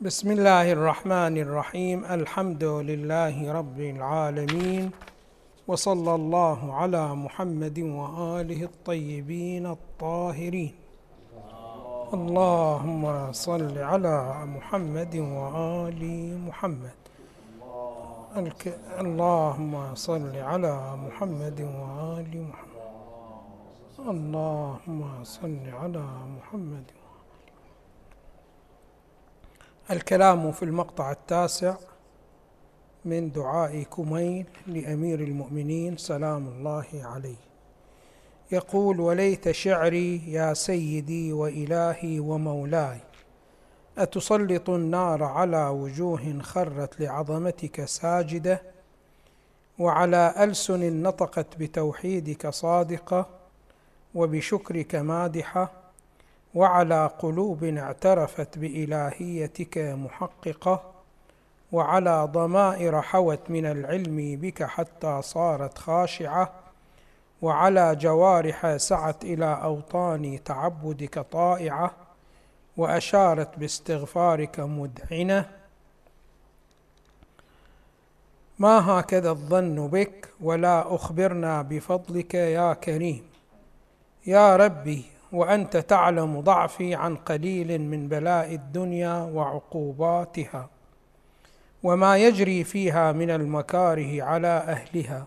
بسم الله الرحمن الرحيم الحمد لله رب العالمين وصلى الله على محمد واله الطيبين الطاهرين اللهم صل على محمد وال محمد الك... اللهم صل على محمد وال محمد اللهم صل على محمد الكلام في المقطع التاسع من دعاء كميل لأمير المؤمنين سلام الله عليه. يقول وليت شعري يا سيدي وإلهي ومولاي أتسلط النار على وجوه خرت لعظمتك ساجدة وعلى ألسن نطقت بتوحيدك صادقة وبشكرك مادحة وعلى قلوب اعترفت بإلهيتك محققة وعلى ضمائر حوت من العلم بك حتى صارت خاشعة وعلى جوارح سعت إلى أوطان تعبدك طائعة وأشارت باستغفارك مدعنة. ما هكذا الظن بك ولا أخبرنا بفضلك يا كريم. يا ربي وأنت تعلم ضعفي عن قليل من بلاء الدنيا وعقوباتها وما يجري فيها من المكاره على أهلها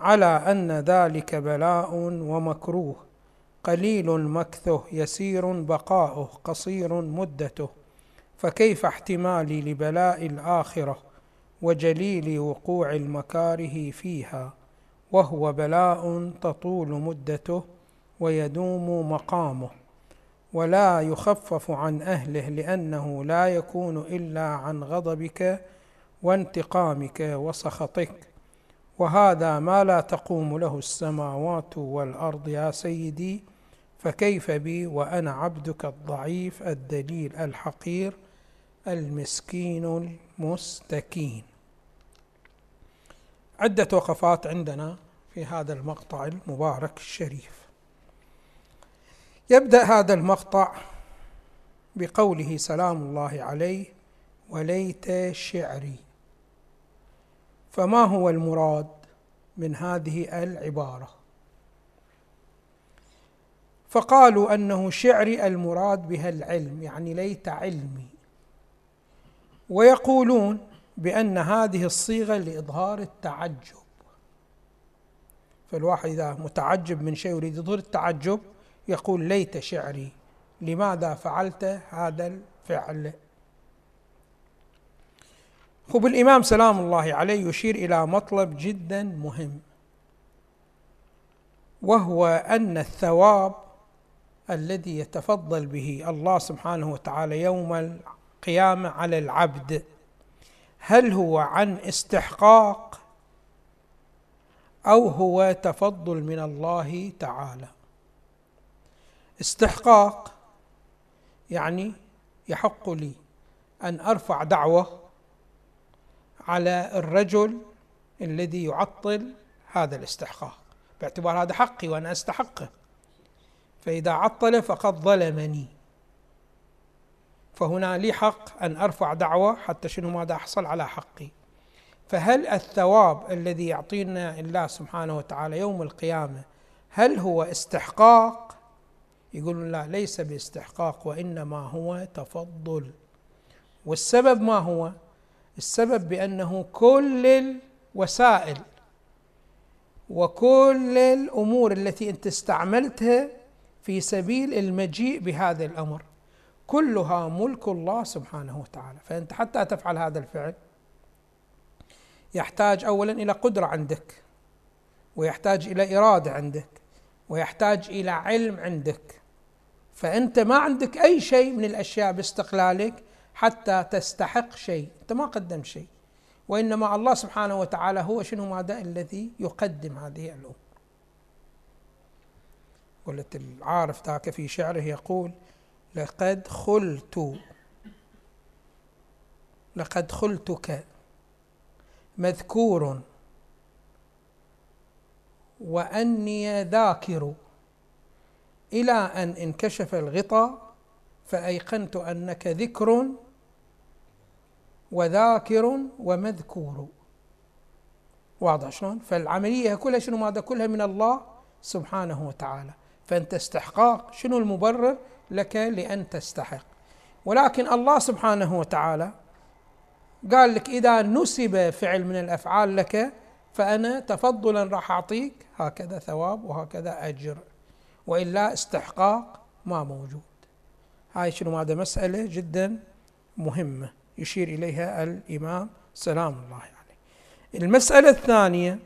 على أن ذلك بلاء ومكروه. قليل مكثه يسير بقاؤه قصير مدته. فكيف احتمالي لبلاء الآخرة وجليل وقوع المكاره فيها؟ وهو بلاء تطول مدته ويدوم مقامه ولا يخفف عن أهله لأنه لا يكون إلا عن غضبك وانتقامك وسخطك. وهذا ما لا تقوم له السماوات والأرض يا سيدي فكيف بي وأنا عبدك الضعيف الدليل الحقير المسكين المستكين. عدة وقفات عندنا في هذا المقطع المبارك الشريف. يبدأ هذا المقطع بقوله سلام الله عليه وليت شعري. فما هو المراد من هذه العبارة؟ فقالوا أنه شعري المراد بها العلم يعني ليت علمي. ويقولون بأن هذه الصيغة لإظهار التعجب. فالواحد إذا متعجب من شيء يريد يظهر التعجب يقول ليت شعري لماذا فعلت هذا الفعل؟ خب الإمام سلام الله عليه يشير إلى مطلب جدا مهم وهو أن الثواب الذي يتفضل به الله سبحانه وتعالى يوم القيامة على العبد هل هو عن استحقاق أو هو تفضل من الله تعالى؟ استحقاق يعني يحق لي أن أرفع دعوة على الرجل الذي يعطل هذا الاستحقاق. باعتبار هذا حقي وأنا أستحقه. فإذا عطل فقد ظلمني. فهنا لي حق أن أرفع دعوة حتى شنو ماذا أحصل على حقي. فهل الثواب الذي يعطينا الله سبحانه وتعالى يوم القيامة هل هو استحقاق يقولون لا ليس باستحقاق وإنما هو تفضل. والسبب ما هو؟ السبب بأنه كل الوسائل وكل الأمور التي أنت استعملتها في سبيل المجيء بهذا الأمر كلها ملك الله سبحانه وتعالى. فأنت حتى تفعل هذا الفعل يحتاج اولا إلى قدرة عندك ويحتاج إلى إرادة عندك ويحتاج إلى علم عندك. فأنت ما عندك أي شيء من الأشياء باستقلالك حتى تستحق شيء. أنت ما قدمت شيء. وإنما الله سبحانه وتعالى هو شنو ماذا؟ الذي يقدم هذه الأمور. قلت العارف ذاك في شعره يقول لقد خلت لقد خلتك مذكور وأني ذاكر إلى أن انكشف الغطاء فأيقنت أنك ذكر وذاكر ومذكور. واضح شلون؟ فالعملية كلها شنو؟ ماذا؟ كلها من الله سبحانه وتعالى. فأنت استحقاق. شنو المبرر لك لأن تستحق؟ ولكن الله سبحانه وتعالى قال لك إذا نسب فعل من الأفعال لك فأنا تفضلا راح أعطيك هكذا ثواب وهكذا أجر. وإلا استحقاق ما موجود هاي شنو هذا مسألة جدا مهمة يشير إليها الإمام سلام الله عليه يعني. المسألة الثانية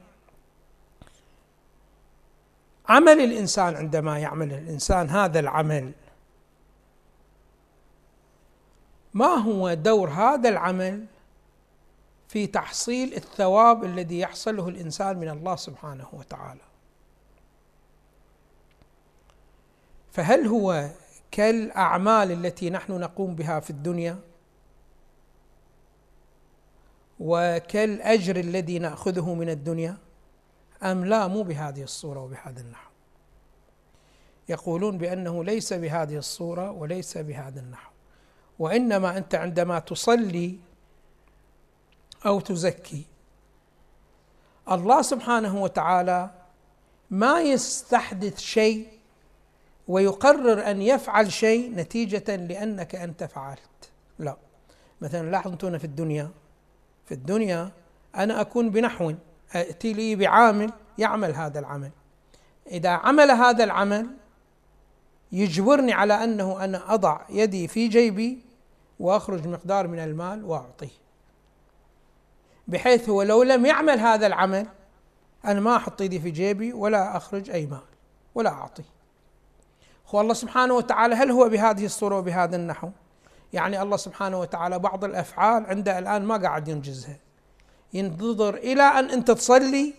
عمل الإنسان عندما يعمل الإنسان هذا العمل ما هو دور هذا العمل في تحصيل الثواب الذي يحصله الإنسان من الله سبحانه وتعالى فهل هو كالأعمال التي نحن نقوم بها في الدنيا؟ وكالأجر الذي نأخذه من الدنيا؟ أم لا مو بهذه الصورة وبهذا النحو. يقولون بأنه ليس بهذه الصورة وليس بهذا النحو. وإنما أنت عندما تصلي أو تزكي الله سبحانه وتعالى ما يستحدث شيء ويقرر أن يفعل شيء نتيجة لأنك أنت فعلت. لا. مثلا لاحظوا في الدنيا في الدنيا أنا أكون بنحو أتي لي بعامل يعمل هذا العمل. إذا عمل هذا العمل يجبرني على أنه أنا أضع يدي في جيبي وأخرج مقدار من المال وأعطيه. بحيث هو لو لم يعمل هذا العمل أنا ما أحط إيدي في جيبي ولا أخرج أي مال ولا أعطي هو الله سبحانه وتعالى هل هو بهذه الصورة وبهذا النحو؟ يعني الله سبحانه وتعالى بعض الأفعال عنده الآن ما قاعد ينجزها. ينتظر إلى أن أنت تصلي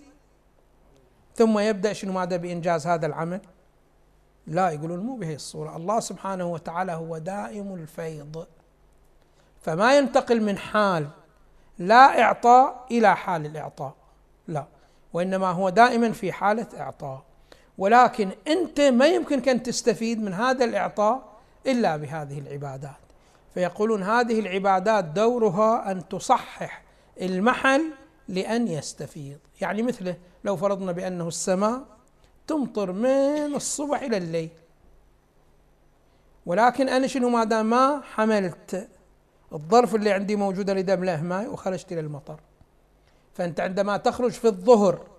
ثم يبدأ شنو؟ ماذا بإنجاز هذا العمل. لا يقولون مو بهي الصورة. الله سبحانه وتعالى هو دائم الفيض. فما ينتقل من حال لا إعطاء إلى حال الإعطاء. لا وإنما هو دائما في حالة إعطاء. ولكن أنت ما يمكنك أن تستفيد من هذا الإعطاء إلا بهذه العبادات. فيقولون هذه العبادات دورها أن تصحح المحل لأن يستفيض. يعني مثله لو فرضنا بأنه السماء تمطر من الصبح إلى الليل. ولكن أنا شنو ما دام ما حملت الظرف اللي عندي موجودة لدم له ماء وخرجت إلى المطر. فأنت عندما تخرج في الظهر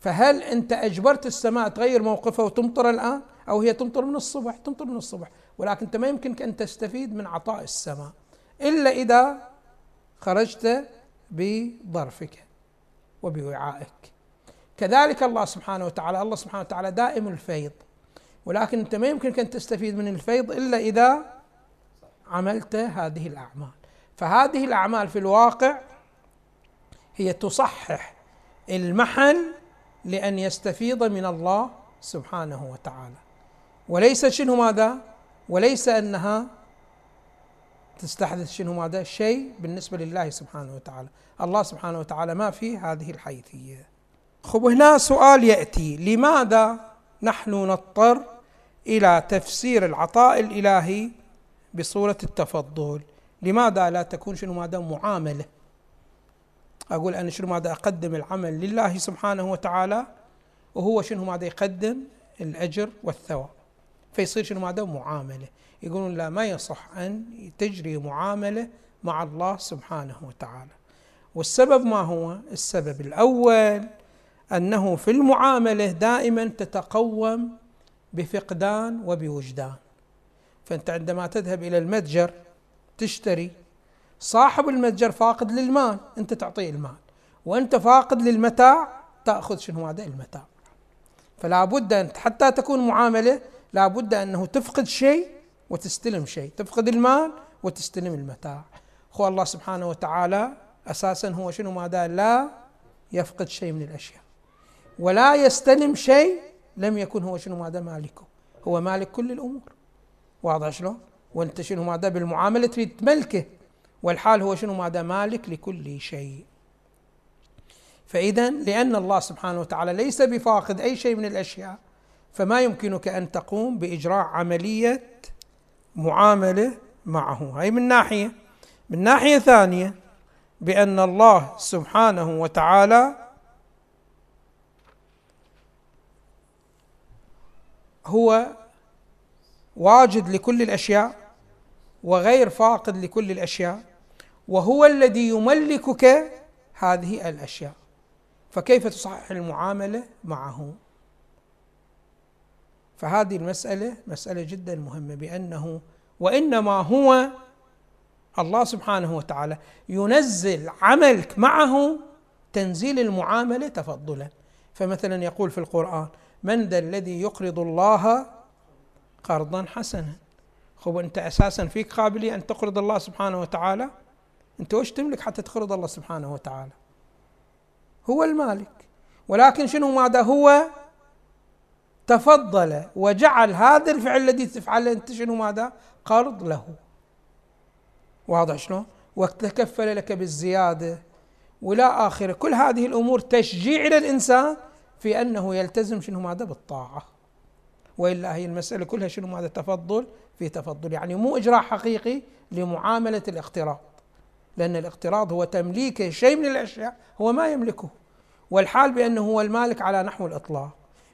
فهل أنت أجبرت السماء تغير موقفها وتمطر الآن؟ أو هي تمطر من الصبح؟ تمطر من الصبح. ولكن أنت ما يمكنك أن تستفيد من عطاء السماء. إلا إذا خرجت بظرفك وبوعائك. كذلك الله سبحانه وتعالى. الله سبحانه وتعالى دائم الفيض. ولكن أنت ما يمكنك أن تستفيد من الفيض إلا إذا عملت هذه الأعمال. فهذه الأعمال في الواقع هي تصحح المحل لأن يستفيض من الله سبحانه وتعالى. وليس شنو ماذا؟ وليس أنها تستحدث شنو ماذا؟ شيء بالنسبة لله سبحانه وتعالى. الله سبحانه وتعالى ما في هذه الحيثية. خب هنا سؤال يأتي لماذا نحن نضطر إلى تفسير العطاء الإلهي بصورة التفضل؟ لماذا لا تكون شنو ماذا؟ معاملة؟ أقول أنا شنو ماذا أقدم العمل لله سبحانه وتعالى وهو شنو ماذا يقدم؟ الأجر والثواب. فيصير شنو ماذا؟ معاملة. يقولون لا ما يصح أن تجري معاملة مع الله سبحانه وتعالى. والسبب ما هو؟ السبب الأول أنه في المعاملة دائما تتقوم بفقدان وبوجدان. فأنت عندما تذهب إلى المتجر تشتري صاحب المتجر فاقد للمال أنت تعطيه المال. وأنت فاقد للمتاع تأخذ شنو هذا؟ المتاع. فلا بد أن حتى تكون معاملة لا بد أنه تفقد شيء وتستلم شيء. تفقد المال وتستلم المتاع. هو الله سبحانه وتعالى أساسا هو شنو؟ ماذا لا يفقد شيء من الأشياء. ولا يستلم شيء لم يكن هو شنو؟ ماذا مالكه. هو مالك كل الأمور. واضح شلون؟ وانت شنو؟ ماذا بالمعاملة تريد تملكه والحال هو شنو؟ ماذا مالك لكل شيء. فاذا لأن الله سبحانه وتعالى ليس بفاقد أي شيء من الأشياء فما يمكنك أن تقوم بإجراء عملية معاملة معه. هاي من ناحية. من ناحية ثانية بأن الله سبحانه وتعالى هو واجد لكل الأشياء وغير فاقد لكل الأشياء. وهو الذي يملكك هذه الأشياء. فكيف تصحح المعاملة معه؟ فهذه المسألة مسألة جدا مهمة بأنه وإنما هو الله سبحانه وتعالى ينزل عملك معه تنزيل المعاملة تفضلا. فمثلا يقول في القرآن من ذا الذي يقرض الله قرضا حسنا؟ خب أنت أساسا فيك قابلية أن تقرض الله سبحانه وتعالى؟ انت وش تملك حتى تقرض الله سبحانه وتعالى؟ هو المالك. ولكن شنو ماذا هو؟ تفضل وجعل هذا الفعل الذي تفعله انت شنو ماذا؟ قرض له. واضح شلون؟ وتكفل لك بالزيادة والى آخرة. كل هذه الأمور تشجيع للانسان في أنه يلتزم شنو ماذا؟ بالطاعة. وإلا هي المسألة كلها شنو ماذا؟ تفضل في تفضل. يعني مو إجراء حقيقي لمعاملة الاقتراض لأن الاقتراض هو تمليك شيء من الأشياء هو ما يملكه. والحال بأنه هو المالك على نحو الإطلاق.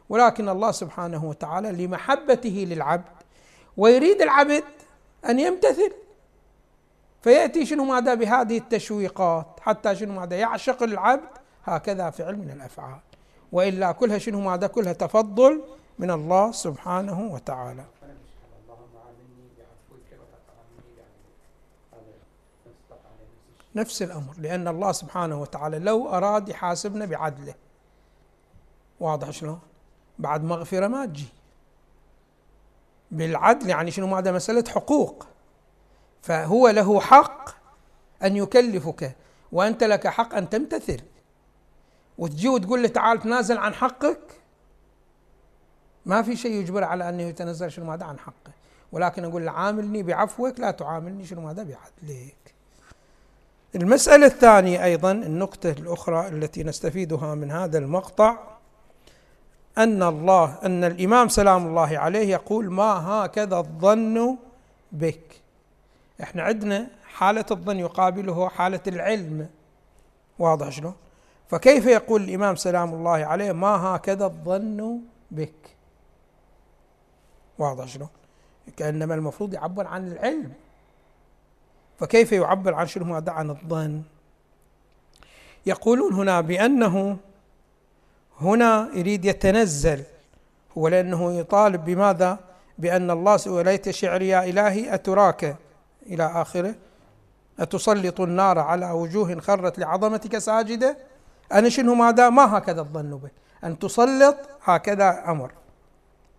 ولكن الله سبحانه وتعالى لمحبته للعبد ويريد العبد أن يمتثل. فيأتي شنو ماذا بهذه التشويقات؟ حتى شنو ماذا؟ يعشق العبد هكذا فعل من الأفعال. وإلا كلها شنو ماذا؟ كلها تفضل من الله سبحانه وتعالى. نفس الأمر لأن الله سبحانه وتعالى لو أراد يحاسبنا بعدله. واضح شلون؟ بعد مغفرة ما تجي. بالعدل يعني شنو؟ ماذا مسألة حقوق. فهو له حق أن يكلفك وأنت لك حق أن تمتثل. وتجي وتقول له تعال تنازل عن حقك. ما في شيء يجبر على أنه يتنزل شنو ماذا عن حقه. ولكن أقول له عاملني بعفوك لا تعاملني شنو ماذا بعدلك المسألة الثانية أيضا النقطة الأخرى التي نستفيدها من هذا المقطع أن الله أن الإمام سلام الله عليه يقول ما هكذا الظن بك؟ إحنا عندنا حالة الظن يقابله حالة العلم. واضح شلون؟ فكيف يقول الإمام سلام الله عليه ما هكذا الظن بك؟ واضح شنو كأنما المفروض يعبر عن العلم. فكيف يعبر عن شنو هذا عن الظن؟ يقولون هنا بأنه هنا يريد يتنزل هو لأنه يطالب بماذا؟ بأن الله وليت شعري يا إلهي أتراك؟ إلى آخره. أتسلط النار على وجوه خرت لعظمتك ساجدة؟ أنا شنو ماذا ما هكذا الظن به. أن تسلط هكذا أمر.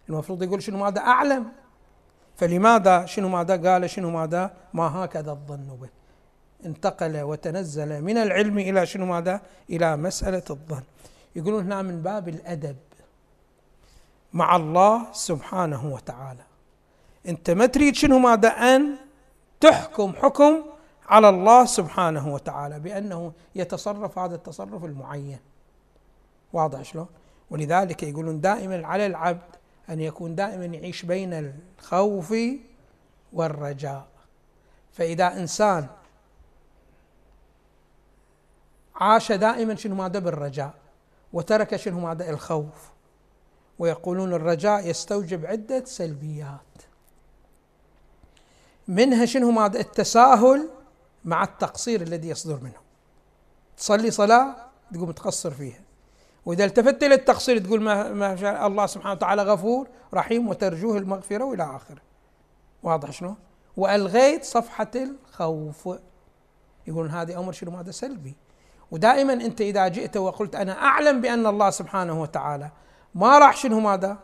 المفروض يقول شنو ماذا أعلم. فلماذا؟ شنو ماذا قال؟ شنو ماذا؟ ما هكذا الظن به. انتقل وتنزل من العلم إلى شنو ماذا؟ إلى مسألة الظن. يقولون هنا من باب الأدب. مع الله سبحانه وتعالى. أنت ما تريد شنو ماذا؟ أن تحكم حكم على الله سبحانه وتعالى بأنه يتصرف هذا التصرف المعين. واضح شلون؟ ولذلك يقولون دائما على العبد أن يكون دائما يعيش بين الخوف والرجاء. فإذا إنسان عاش دائما شنو ماذا بالرجاء؟ وترك شنو ماذا؟ الخوف. ويقولون الرجاء يستوجب عدة سلبيات. منها شنو ماذا؟ التساهل مع التقصير الذي يصدر منه. تصلي صلاة تقوم تقصر فيها. وإذا التفت إلى التقصير تقول ما, ما الله سبحانه وتعالى غفور رحيم وترجوه المغفرة وإلى آخره. واضح شنو؟ وألغيت صفحة الخوف. يقولون هذه أمر شنو؟ هذا سلبي. ودائما أنت إذا جئت وقلت أنا أعلم بأن الله سبحانه وتعالى ما راح شنو ماذا؟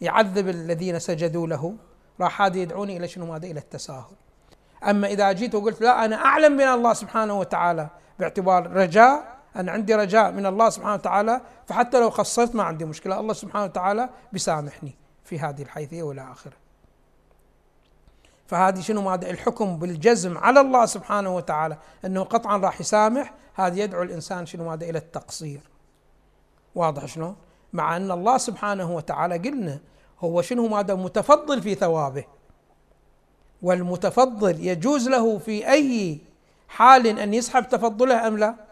يعذب الذين سجدوا له. راح هذا يدعوني إلى شنو ماذا؟ إلى التساهل. أما إذا جيت وقلت لا أنا أعلم بأن الله سبحانه وتعالى باعتبار رجاء أنا عندي رجاء من الله سبحانه وتعالى فحتى لو قصرت ما عندي مشكلة. الله سبحانه وتعالى بيسامحني في هذه الحيثية والى آخره. فهذه شنو؟ ماذا الحكم بالجزم على الله سبحانه وتعالى إنه قطعا راح يسامح. هذا يدعو الإنسان شنو؟ ماذا إلى التقصير. واضح شنو؟ مع أن الله سبحانه وتعالى قلنا هو شنو؟ ماذا متفضل في ثوابه. والمتفضل يجوز له في أي حال أن يسحب تفضله أم لا؟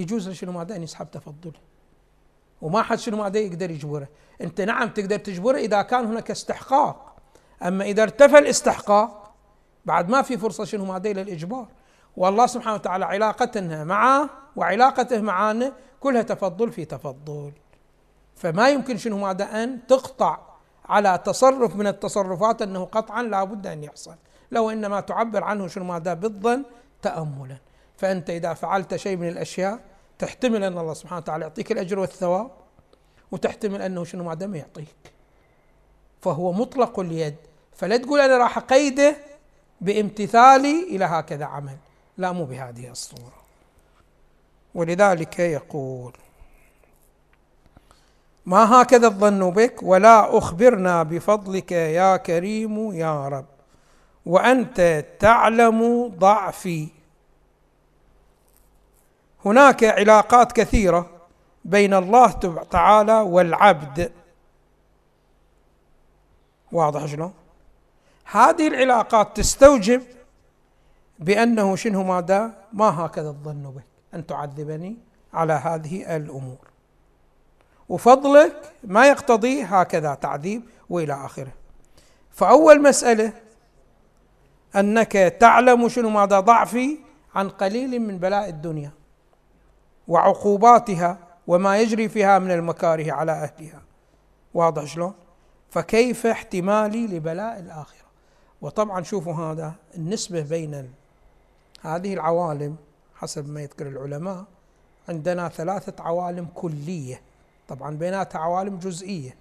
يجوز لشنو ماذا أن يسحب تفضله وما حد شنو ماذا يقدر يجبره. أنت نعم تقدر تجبره إذا كان هناك استحقاق. أما إذا ارتفع الاستحقاق بعد ما في فرصة شنو ماذا للإجبار والله سبحانه وتعالى علاقتنا معه وعلاقته معنا كلها تفضل في تفضل. فما يمكن شنو ماذا أن تقطع على تصرف من التصرفات أنه قطعا لا بد أن يحصل. لو إنما تعبر عنه شنو ماذا بالظن تأملا. فأنت إذا فعلت شيء من الأشياء تحتمل أن الله سبحانه وتعالى يعطيك الأجر والثواب وتحتمل أنه شنو ما يعطيك. فهو مطلق اليد. فلا تقول أنا راح أقيده بامتثالي إلى هكذا عمل. لا مو بهذه الصورة. ولذلك يقول ما هكذا الظن بك؟ ولا أخبرنا بفضلك يا كريم يا رب. وأنت تعلم ضعفي. هناك علاقات كثيرة بين الله تعالى والعبد. واضح شلون؟ هذه العلاقات تستوجب بأنه شنو ماذا؟ ما هكذا الظن بك أن تعذبني على هذه الأمور. وفضلك ما يقتضي هكذا تعذيب وإلى آخره. فأول مسألة أنك تعلم شنو ماذا ضعفي عن قليل من بلاء الدنيا. وعقوباتها وما يجري فيها من المكاره على أهلها. واضح شلون؟ فكيف احتمالي لبلاء الآخرة؟ وطبعا شوفوا هذا النسبة بين هذه العوالم حسب ما يذكر العلماء عندنا ثلاثة عوالم كلية. طبعا بيناتها عوالم جزئية.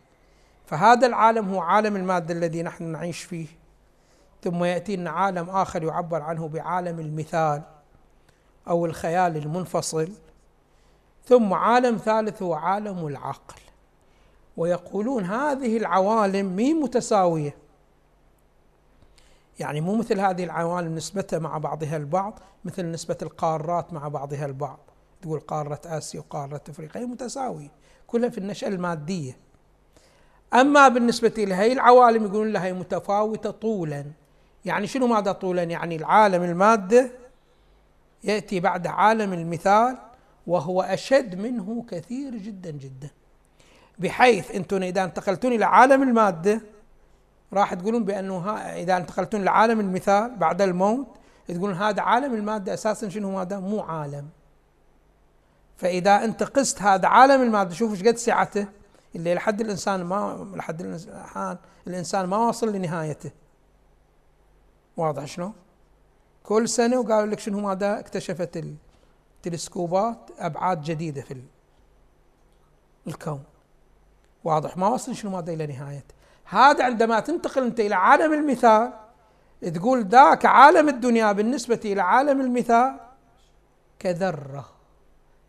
فهذا العالم هو عالم المادة الذي نحن نعيش فيه. ثم ياتي لنا عالم آخر يعبر عنه بعالم المثال أو الخيال المنفصل. ثم عالم ثالث هو عالم العقل. ويقولون هذه العوالم مي متساوية. يعني مو مثل هذه العوالم نسبتها مع بعضها البعض مثل نسبة القارات مع بعضها البعض. تقول قارة آسيا وقارة أفريقيا متساوية كلها في النشأة المادية. أما بالنسبة لهي العوالم يقولون لها هي متفاوتة طولا. يعني شنو ماذا طولا؟ يعني العالم المادة يأتي بعد عالم المثال وهو أشد منه كثير جدا جدا. بحيث أنتم إذا انتقلتون إلى عالم المادة راح تقولون بأنه إذا انتقلتون لعالم المثال بعد الموت تقولون هذا عالم المادة أساسا شنو هذا؟ مو عالم. فإذا أنت قست هذا عالم المادة شوف إيش قد سعته اللي لحد الإنسان ما لحد الإنسان الإنسان ما وصل لنهايته. واضح شلون؟ كل سنة وقالوا لك شنو ماذا اكتشفت التلسكوبات أبعاد جديدة في الكون. واضح؟ ما وصل شنو ماذا إلى نهايته هذا عندما تنتقل أنت إلى عالم المثال تقول ذاك عالم الدنيا بالنسبة إلى عالم المثال كذرة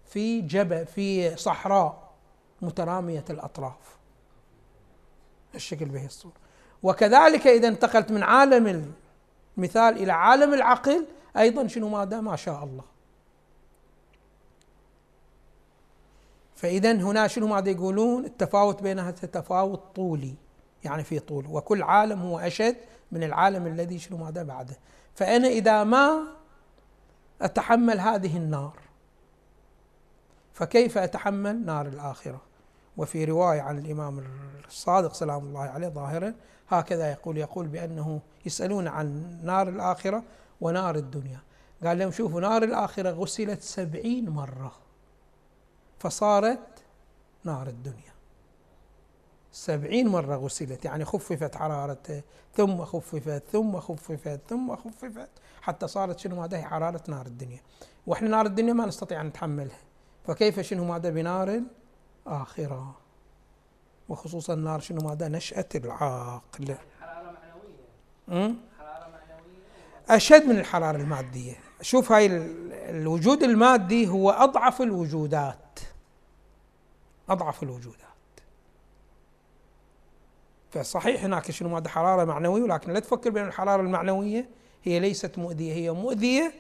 في جبل في صحراء مترامية الأطراف. الشكل به الصورة. وكذلك إذا انتقلت من عالم المثال إلى عالم العقل أيضا شنو ماذا ما شاء الله. فإذا هنا شنو ماذا يقولون؟ التفاوت بينها تفاوت طولي يعني في طول. وكل عالم هو أشد من العالم الذي شنو ماذا بعده. فأنا إذا ما أتحمل هذه النار فكيف أتحمل نار الآخرة؟ وفي رواية عن الإمام الصادق سلام الله عليه ظاهرا هكذا يقول يقول بأنه يسألون عن نار الآخرة ونار الدنيا. قال لهم شوفوا نار الآخرة غسلت سبعين مرة. فصارت نار الدنيا. سبعين مرة غسلت يعني خففت حرارته ثم خففت ثم خففت ثم خففت حتى صارت شنو هذه حرارة نار الدنيا. وإحنا نار الدنيا ما نستطيع أن نتحملها. فكيف شنو ماذا؟ بنار الآخرة. وخصوصا النار شنو ماذا؟ نشأة العاقل. حرارة معنوية أشد من الحرارة المادية. شوف هاي الوجود المادي هو أضعف الوجودات. أضعف الوجودات. فصحيح هناك شنو ماذا حرارة معنوية ولكن لا تفكر بأن الحرارة المعنوية هي ليست مؤذية هي مؤذية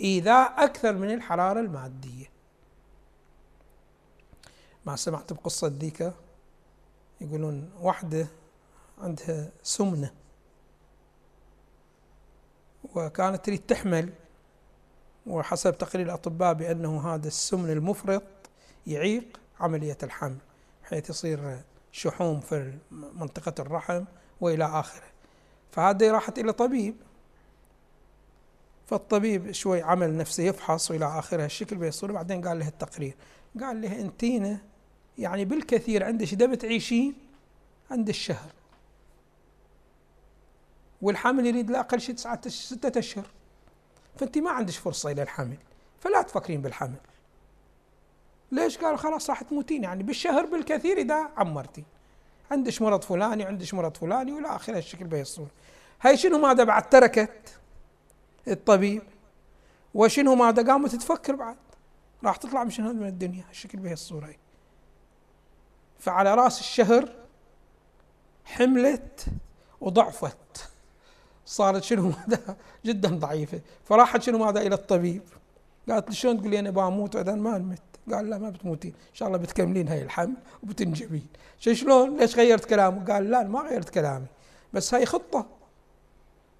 إيذاء أكثر من الحرارة المادية. ما سمعت بقصة ذيك يقولون واحدة عندها سمنة. وكانت تريد تحمل وحسب تقرير الأطباء بأنه هذا السمن المفرط يعيق عملية الحمل حيث يصير شحوم في منطقة الرحم وإلى آخره. فهذه راحت إلى طبيب. فالطبيب شوي عمل نفسه يفحص وإلى آخره الشكل بيصير. بعدين قال له التقرير. قال له أنتينا يعني بالكثير عندك دم تعيشين عند الشهر والحمل يريد لا أقل شيء تسعة ستة أشهر. فأنت ما عندك فرصة إلى الحمل فلا تفكرين بالحمل. ليش قال خلاص راح تموتين؟ يعني بالشهر بالكثير إذا عمرتي. عندك مرض فلاني عندك مرض فلاني وإلى آخره الشكل بيصير. هاي شنو ماذا بعد؟ تركت الطبيب. وشنو ماذا؟ قامت تفكر بعد. راح تطلع مش من الدنيا. الشكل بهي الصورة فعلى رأس الشهر حملت وضعفت. صارت شنو ماذا؟ جدا ضعيفة. فراحت شنو ماذا؟ إلى الطبيب. قالت لي شلون تقول لي أنا بموت وإذا ما نمت؟ قال لا ما بتموتين. إن شاء الله بتكملين هاي الحمل وبتنجبين. شلون؟ ليش غيرت كلامه؟ قال لا ما غيرت كلامي. بس هاي خطة.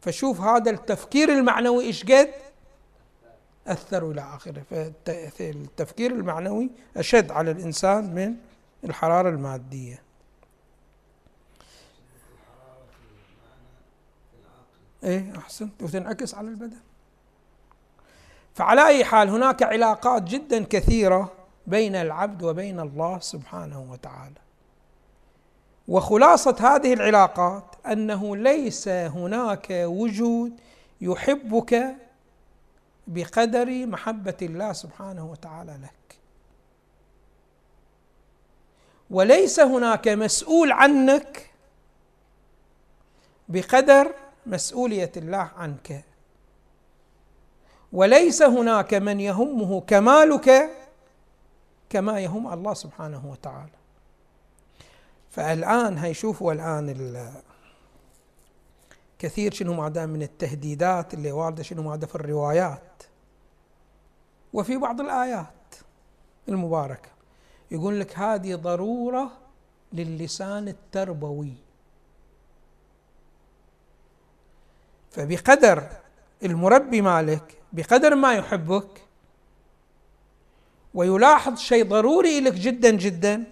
فشوف هذا التفكير المعنوي إيش قد؟ اثر إلى آخره. فالتفكير المعنوي أشد على الإنسان من الحرارة المادية. إيه احسنت وتنعكس على البدن. فعلى أي حال هناك علاقات جدا كثيرة بين العبد وبين الله سبحانه وتعالى. وخلاصة هذه العلاقات أنه ليس هناك وجود يحبك بقدر محبة الله سبحانه وتعالى لك. وليس هناك مسؤول عنك بقدر مسؤولية الله عنك. وليس هناك من يهمه كمالك كما يهم الله سبحانه وتعالى. فالآن هيشوفوا الآن كثير شنو ماذا من التهديدات اللي واردة شنو ماذا في الروايات. وفي بعض الآيات المباركة يقول لك هذه ضرورة للسان التربوي. فبقدر المربي مالك بقدر ما يحبك ويلاحظ شيء ضروري لك جدا جدا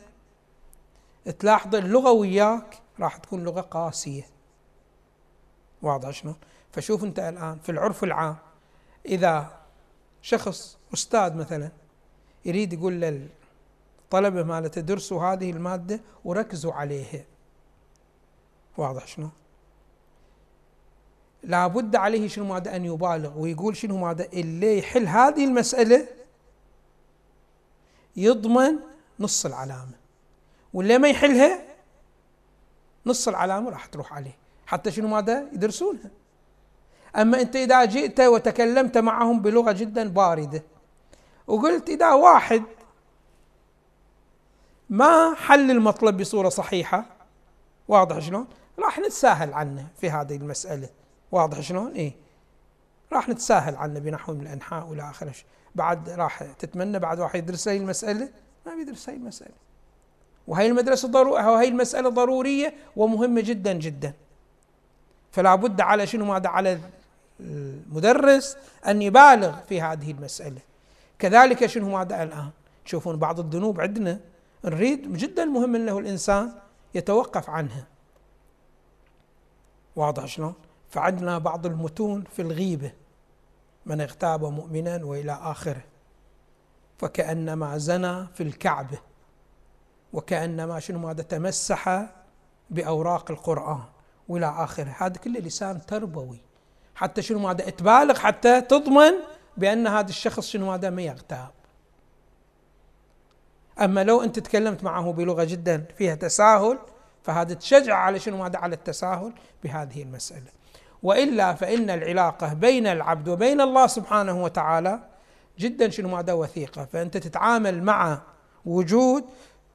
تلاحظ اللغة وياك راح تكون لغة قاسية. واضح شنو فشوف أنت الآن في العرف العام إذا شخص أستاذ مثلا يريد يقول للطلبة مالته درسوا هذه المادة وركزوا عليها. واضح شنو لابد عليه شنو ماذا أن يبالغ ويقول شنو ماذا اللي يحل هذه المسألة يضمن نص العلامة. واللي ما يحلها نص العلامة راح تروح عليه حتى شنو ماذا يدرسونها. أما أنت إذا جئت وتكلمت معهم بلغة جدا باردة وقلت إذا واحد ما حل المطلب بصورة صحيحة واضح شلون؟ راح نتساهل عنه في هذه المسألة. واضح شلون؟ إيه. راح نتساهل عنه بنحو من الأنحاء والى اخره بعد راح تتمنى بعد واحد يدرس هاي المسألة؟ ما بيدرس هاي المسألة. وهي المدرسة ضرورية وهي المسألة ضرورية ومهمة جدا جدا. فلا بد على شنو؟ ماذا على المدرس أن يبالغ في هذه المسألة. كذلك شنو ماذا الآن؟ تشوفون بعض الذنوب عندنا. نريد جدا مهم أنه الإنسان يتوقف عنها. واضح شلون؟ فعندنا بعض المتون في الغيبة. من اغتاب مؤمنا وإلى آخره. فكأنما زنى في الكعبة. وكأنما شنو ماذا تمسح بأوراق القرآن وإلى آخره. هذا كله لسان تربوي. حتى شنو ماذا تبالغ حتى تضمن بأن هذا الشخص شنو ماذا ما يغتاب. أما لو أنت تكلمت معه بلغة جدا فيها تساهل فهذا تشجع على شنو ماذا على التساهل بهذه المسألة. وإلا فإن العلاقة بين العبد وبين الله سبحانه وتعالى جدا شنو ماذا وثيقة. فأنت تتعامل مع وجود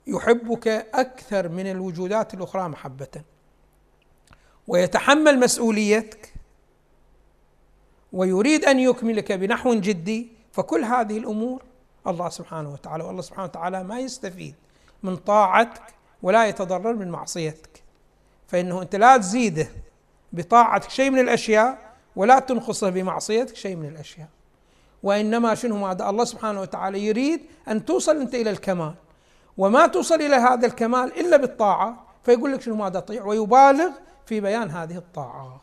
يحبك أكثر من الوجودات الأخرى محبة. ويتحمل مسؤوليتك. ويريد أن يكملك بنحو جدي. فكل هذه الأمور الله سبحانه وتعالى والله سبحانه وتعالى ما يستفيد من طاعتك ولا يتضرر من معصيتك. فإنه أنت لا تزيده. بطاعتك شيء من الأشياء ولا تنقصه بمعصيتك شيء من الأشياء. وإنما شنو ماذا الله سبحانه وتعالى يريد أن توصل أنت إلى الكمال. وما توصل إلى هذا الكمال إلا بالطاعة. فيقول لك شنو ماذا تطيع ويبالغ في بيان هذه الطاعات.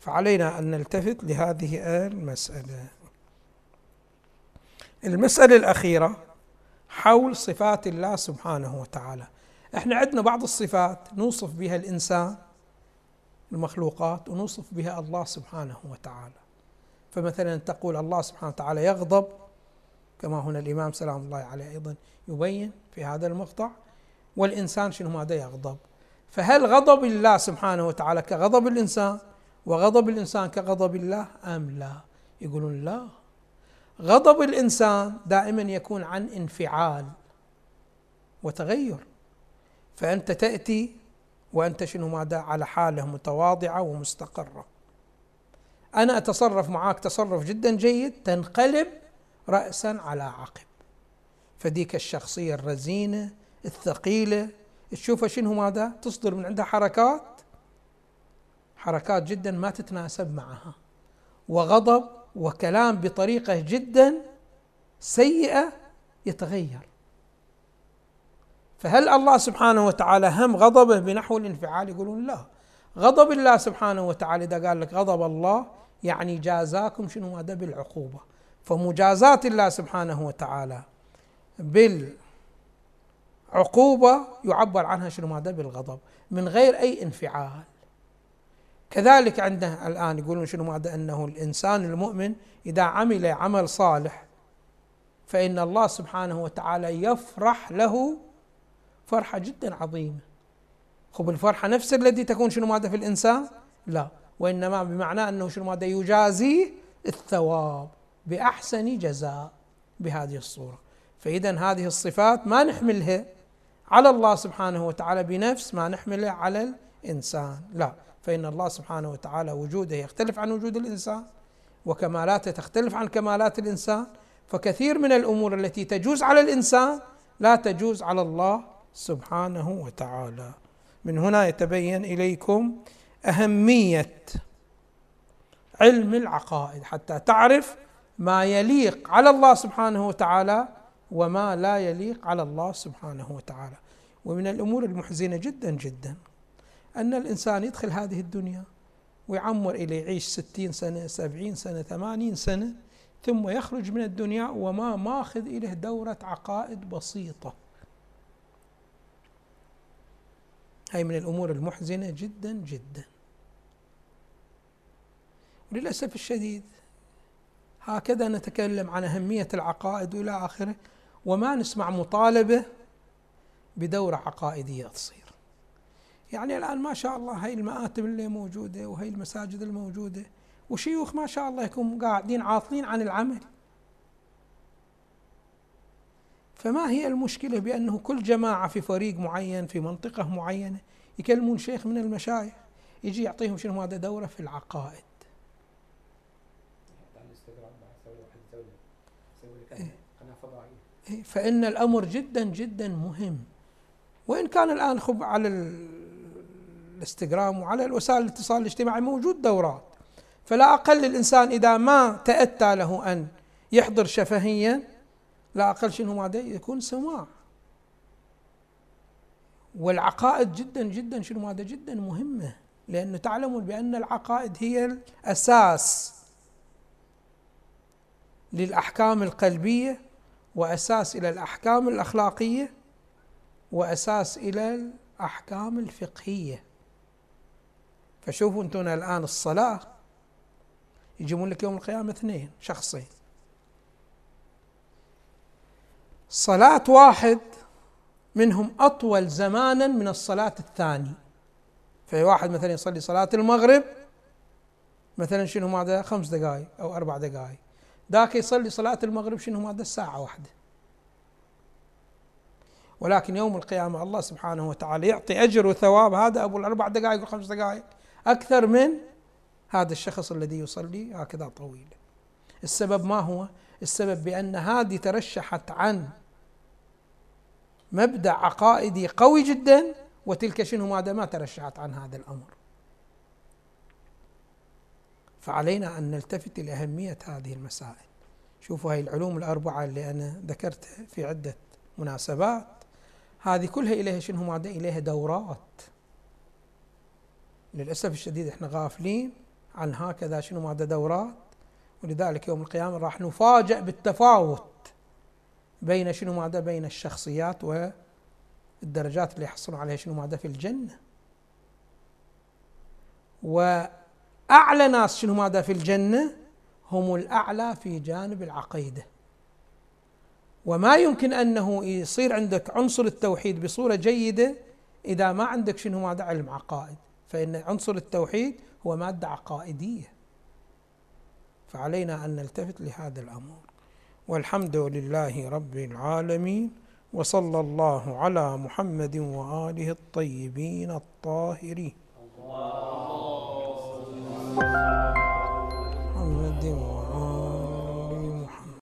فعلينا أن نلتفت لهذه المسألة. المسألة الأخيرة حول صفات الله سبحانه وتعالى. إحنا عندنا بعض الصفات نوصف بها الإنسان المخلوقات ونوصف بها الله سبحانه وتعالى. فمثلا تقول الله سبحانه وتعالى يغضب كما هنا الإمام سلام الله عليه أيضا يبين في هذا المقطع والإنسان شنو ماذا يغضب؟ فهل غضب الله سبحانه وتعالى كغضب الإنسان؟ وغضب الإنسان كغضب الله أم لا؟ يقولون لا. غضب الإنسان دائما يكون عن انفعال وتغير. فأنت تأتي وانت شنو ماذا على حالة متواضعة ومستقرة. أنا أتصرف معك تصرف جدا جيد تنقلب راسا على عقب. فديك الشخصية الرزينة الثقيلة تشوفها شنو ماذا تصدر من عندها حركات حركات جدا ما تتناسب معها. وغضب وكلام بطريقة جدا سيئة يتغير. فهل الله سبحانه وتعالى هم غضبه بنحو الانفعال؟ يقولون لا. غضب الله سبحانه وتعالى إذا قال لك غضب الله يعني جازاكم شنو هذا؟ بالعقوبة. فمجازاة الله سبحانه وتعالى بالعقوبة يعبر عنها شنو هذا؟ بالغضب. من غير أي انفعال. كذلك عنده الآن يقولون شنو هذا؟ أنه الإنسان المؤمن إذا عمل عمل صالح فإن الله سبحانه وتعالى يفرح له فرحة جدا عظيمة. خب الفرحة نفس التي تكون شنو ماذا في الإنسان؟ لا. وإنما بمعنى أنه شنو ماذا يجازيه الثواب بأحسن جزاء بهذه الصورة. فإذا هذه الصفات ما نحملها على الله سبحانه وتعالى بنفس ما نحمله على الإنسان. لا. فإن الله سبحانه وتعالى وجوده يختلف عن وجود الإنسان وكمالاته تختلف عن كمالات الإنسان. فكثير من الأمور التي تجوز على الإنسان لا تجوز على الله سبحانه وتعالى. من هنا يتبين إليكم أهمية علم العقائد حتى تعرف ما يليق على الله سبحانه وتعالى وما لا يليق على الله سبحانه وتعالى. ومن الأمور المحزنة جدا جدا أن الإنسان يدخل هذه الدنيا ويعمر إلى يعيش ستين سنة سبعين سنة ثمانين سنة ثم يخرج من الدنيا وما ماخذ إليه دورة عقائد بسيطة. هاي من الأمور المحزنة جدا جدا. وللأسف الشديد هكذا نتكلم عن أهمية العقائد وإلى آخره وما نسمع مطالبة بدورة عقائدية تصير. يعني الآن ما شاء الله هاي المآتم اللي موجودة وهي المساجد الموجودة وشيوخ ما شاء الله يكونوا قاعدين عاطلين عن العمل. فما هي المشكلة بأنه كل جماعة في فريق معين في منطقة معينة يكلمون شيخ من المشايخ يجي يعطيهم شنو هذا دورة في العقائد. إيه. فإن الأمر جدا جدا مهم. وإن كان الآن خب على الإنستغرام وعلى الوسائل الاتصال الاجتماعي موجود دورات. فلا أقل الإنسان إذا ما تأتى له أن يحضر شفهيا لا أقل شنو ماذا يكون سماع والعقائد جدا جدا شنو ماذا جدا مهمة لأنه تعلمون بأن العقائد هي الأساس للأحكام القلبية وأساس إلى الأحكام الأخلاقية وأساس إلى الأحكام الفقهية. فشوفوا أنتم الآن الصلاة يجيبون لك يوم القيامة اثنين شخصين. صلاة واحد منهم أطول زمانا من الصلاة الثاني في واحد مثلا يصلي صلاة المغرب مثلا شنو ماذا خمس دقائق أو أربع دقائق ذاك يصلي صلاة المغرب شنو ماذا الساعة واحدة. ولكن يوم القيامة الله سبحانه وتعالى يعطي أجر وثواب. هذا أبو الأربع دقائق وخمس دقائق أكثر من هذا الشخص الذي يصلي هكذا طويل السبب ما هو؟ السبب بأن هذه ترشحت عن مبدأ عقائدي قوي جدا وتلك شنو؟ ماذا؟ ما ترشحت عن هذا الأمر. فعلينا أن نلتفت لأهمية هذه المسائل. شوفوا هاي العلوم الأربعة اللي أنا ذكرتها في عدة مناسبات. هذه كلها إليها شنو؟ ماده إليها دورات. للأسف الشديد إحنا غافلين عن هكذا شنو؟ ماده دورات. ولذلك يوم القيامة راح نفاجأ بالتفاوت بين شنو ماده بين الشخصيات والدرجات اللي يحصلون عليها شنو ماده في الجنة. وأعلى ناس شنو ماده في الجنة هم الأعلى في جانب العقيدة. وما يمكن أنه يصير عندك عنصر التوحيد بصورة جيدة إذا ما عندك شنو ماده علم عقائد. فإن عنصر التوحيد هو مادة عقائدية. فعلينا أن نلتفت لهذا الأمر. والحمد لله رب العالمين وصلى الله على محمد وآله الطيبين الطاهرين. محمد وآله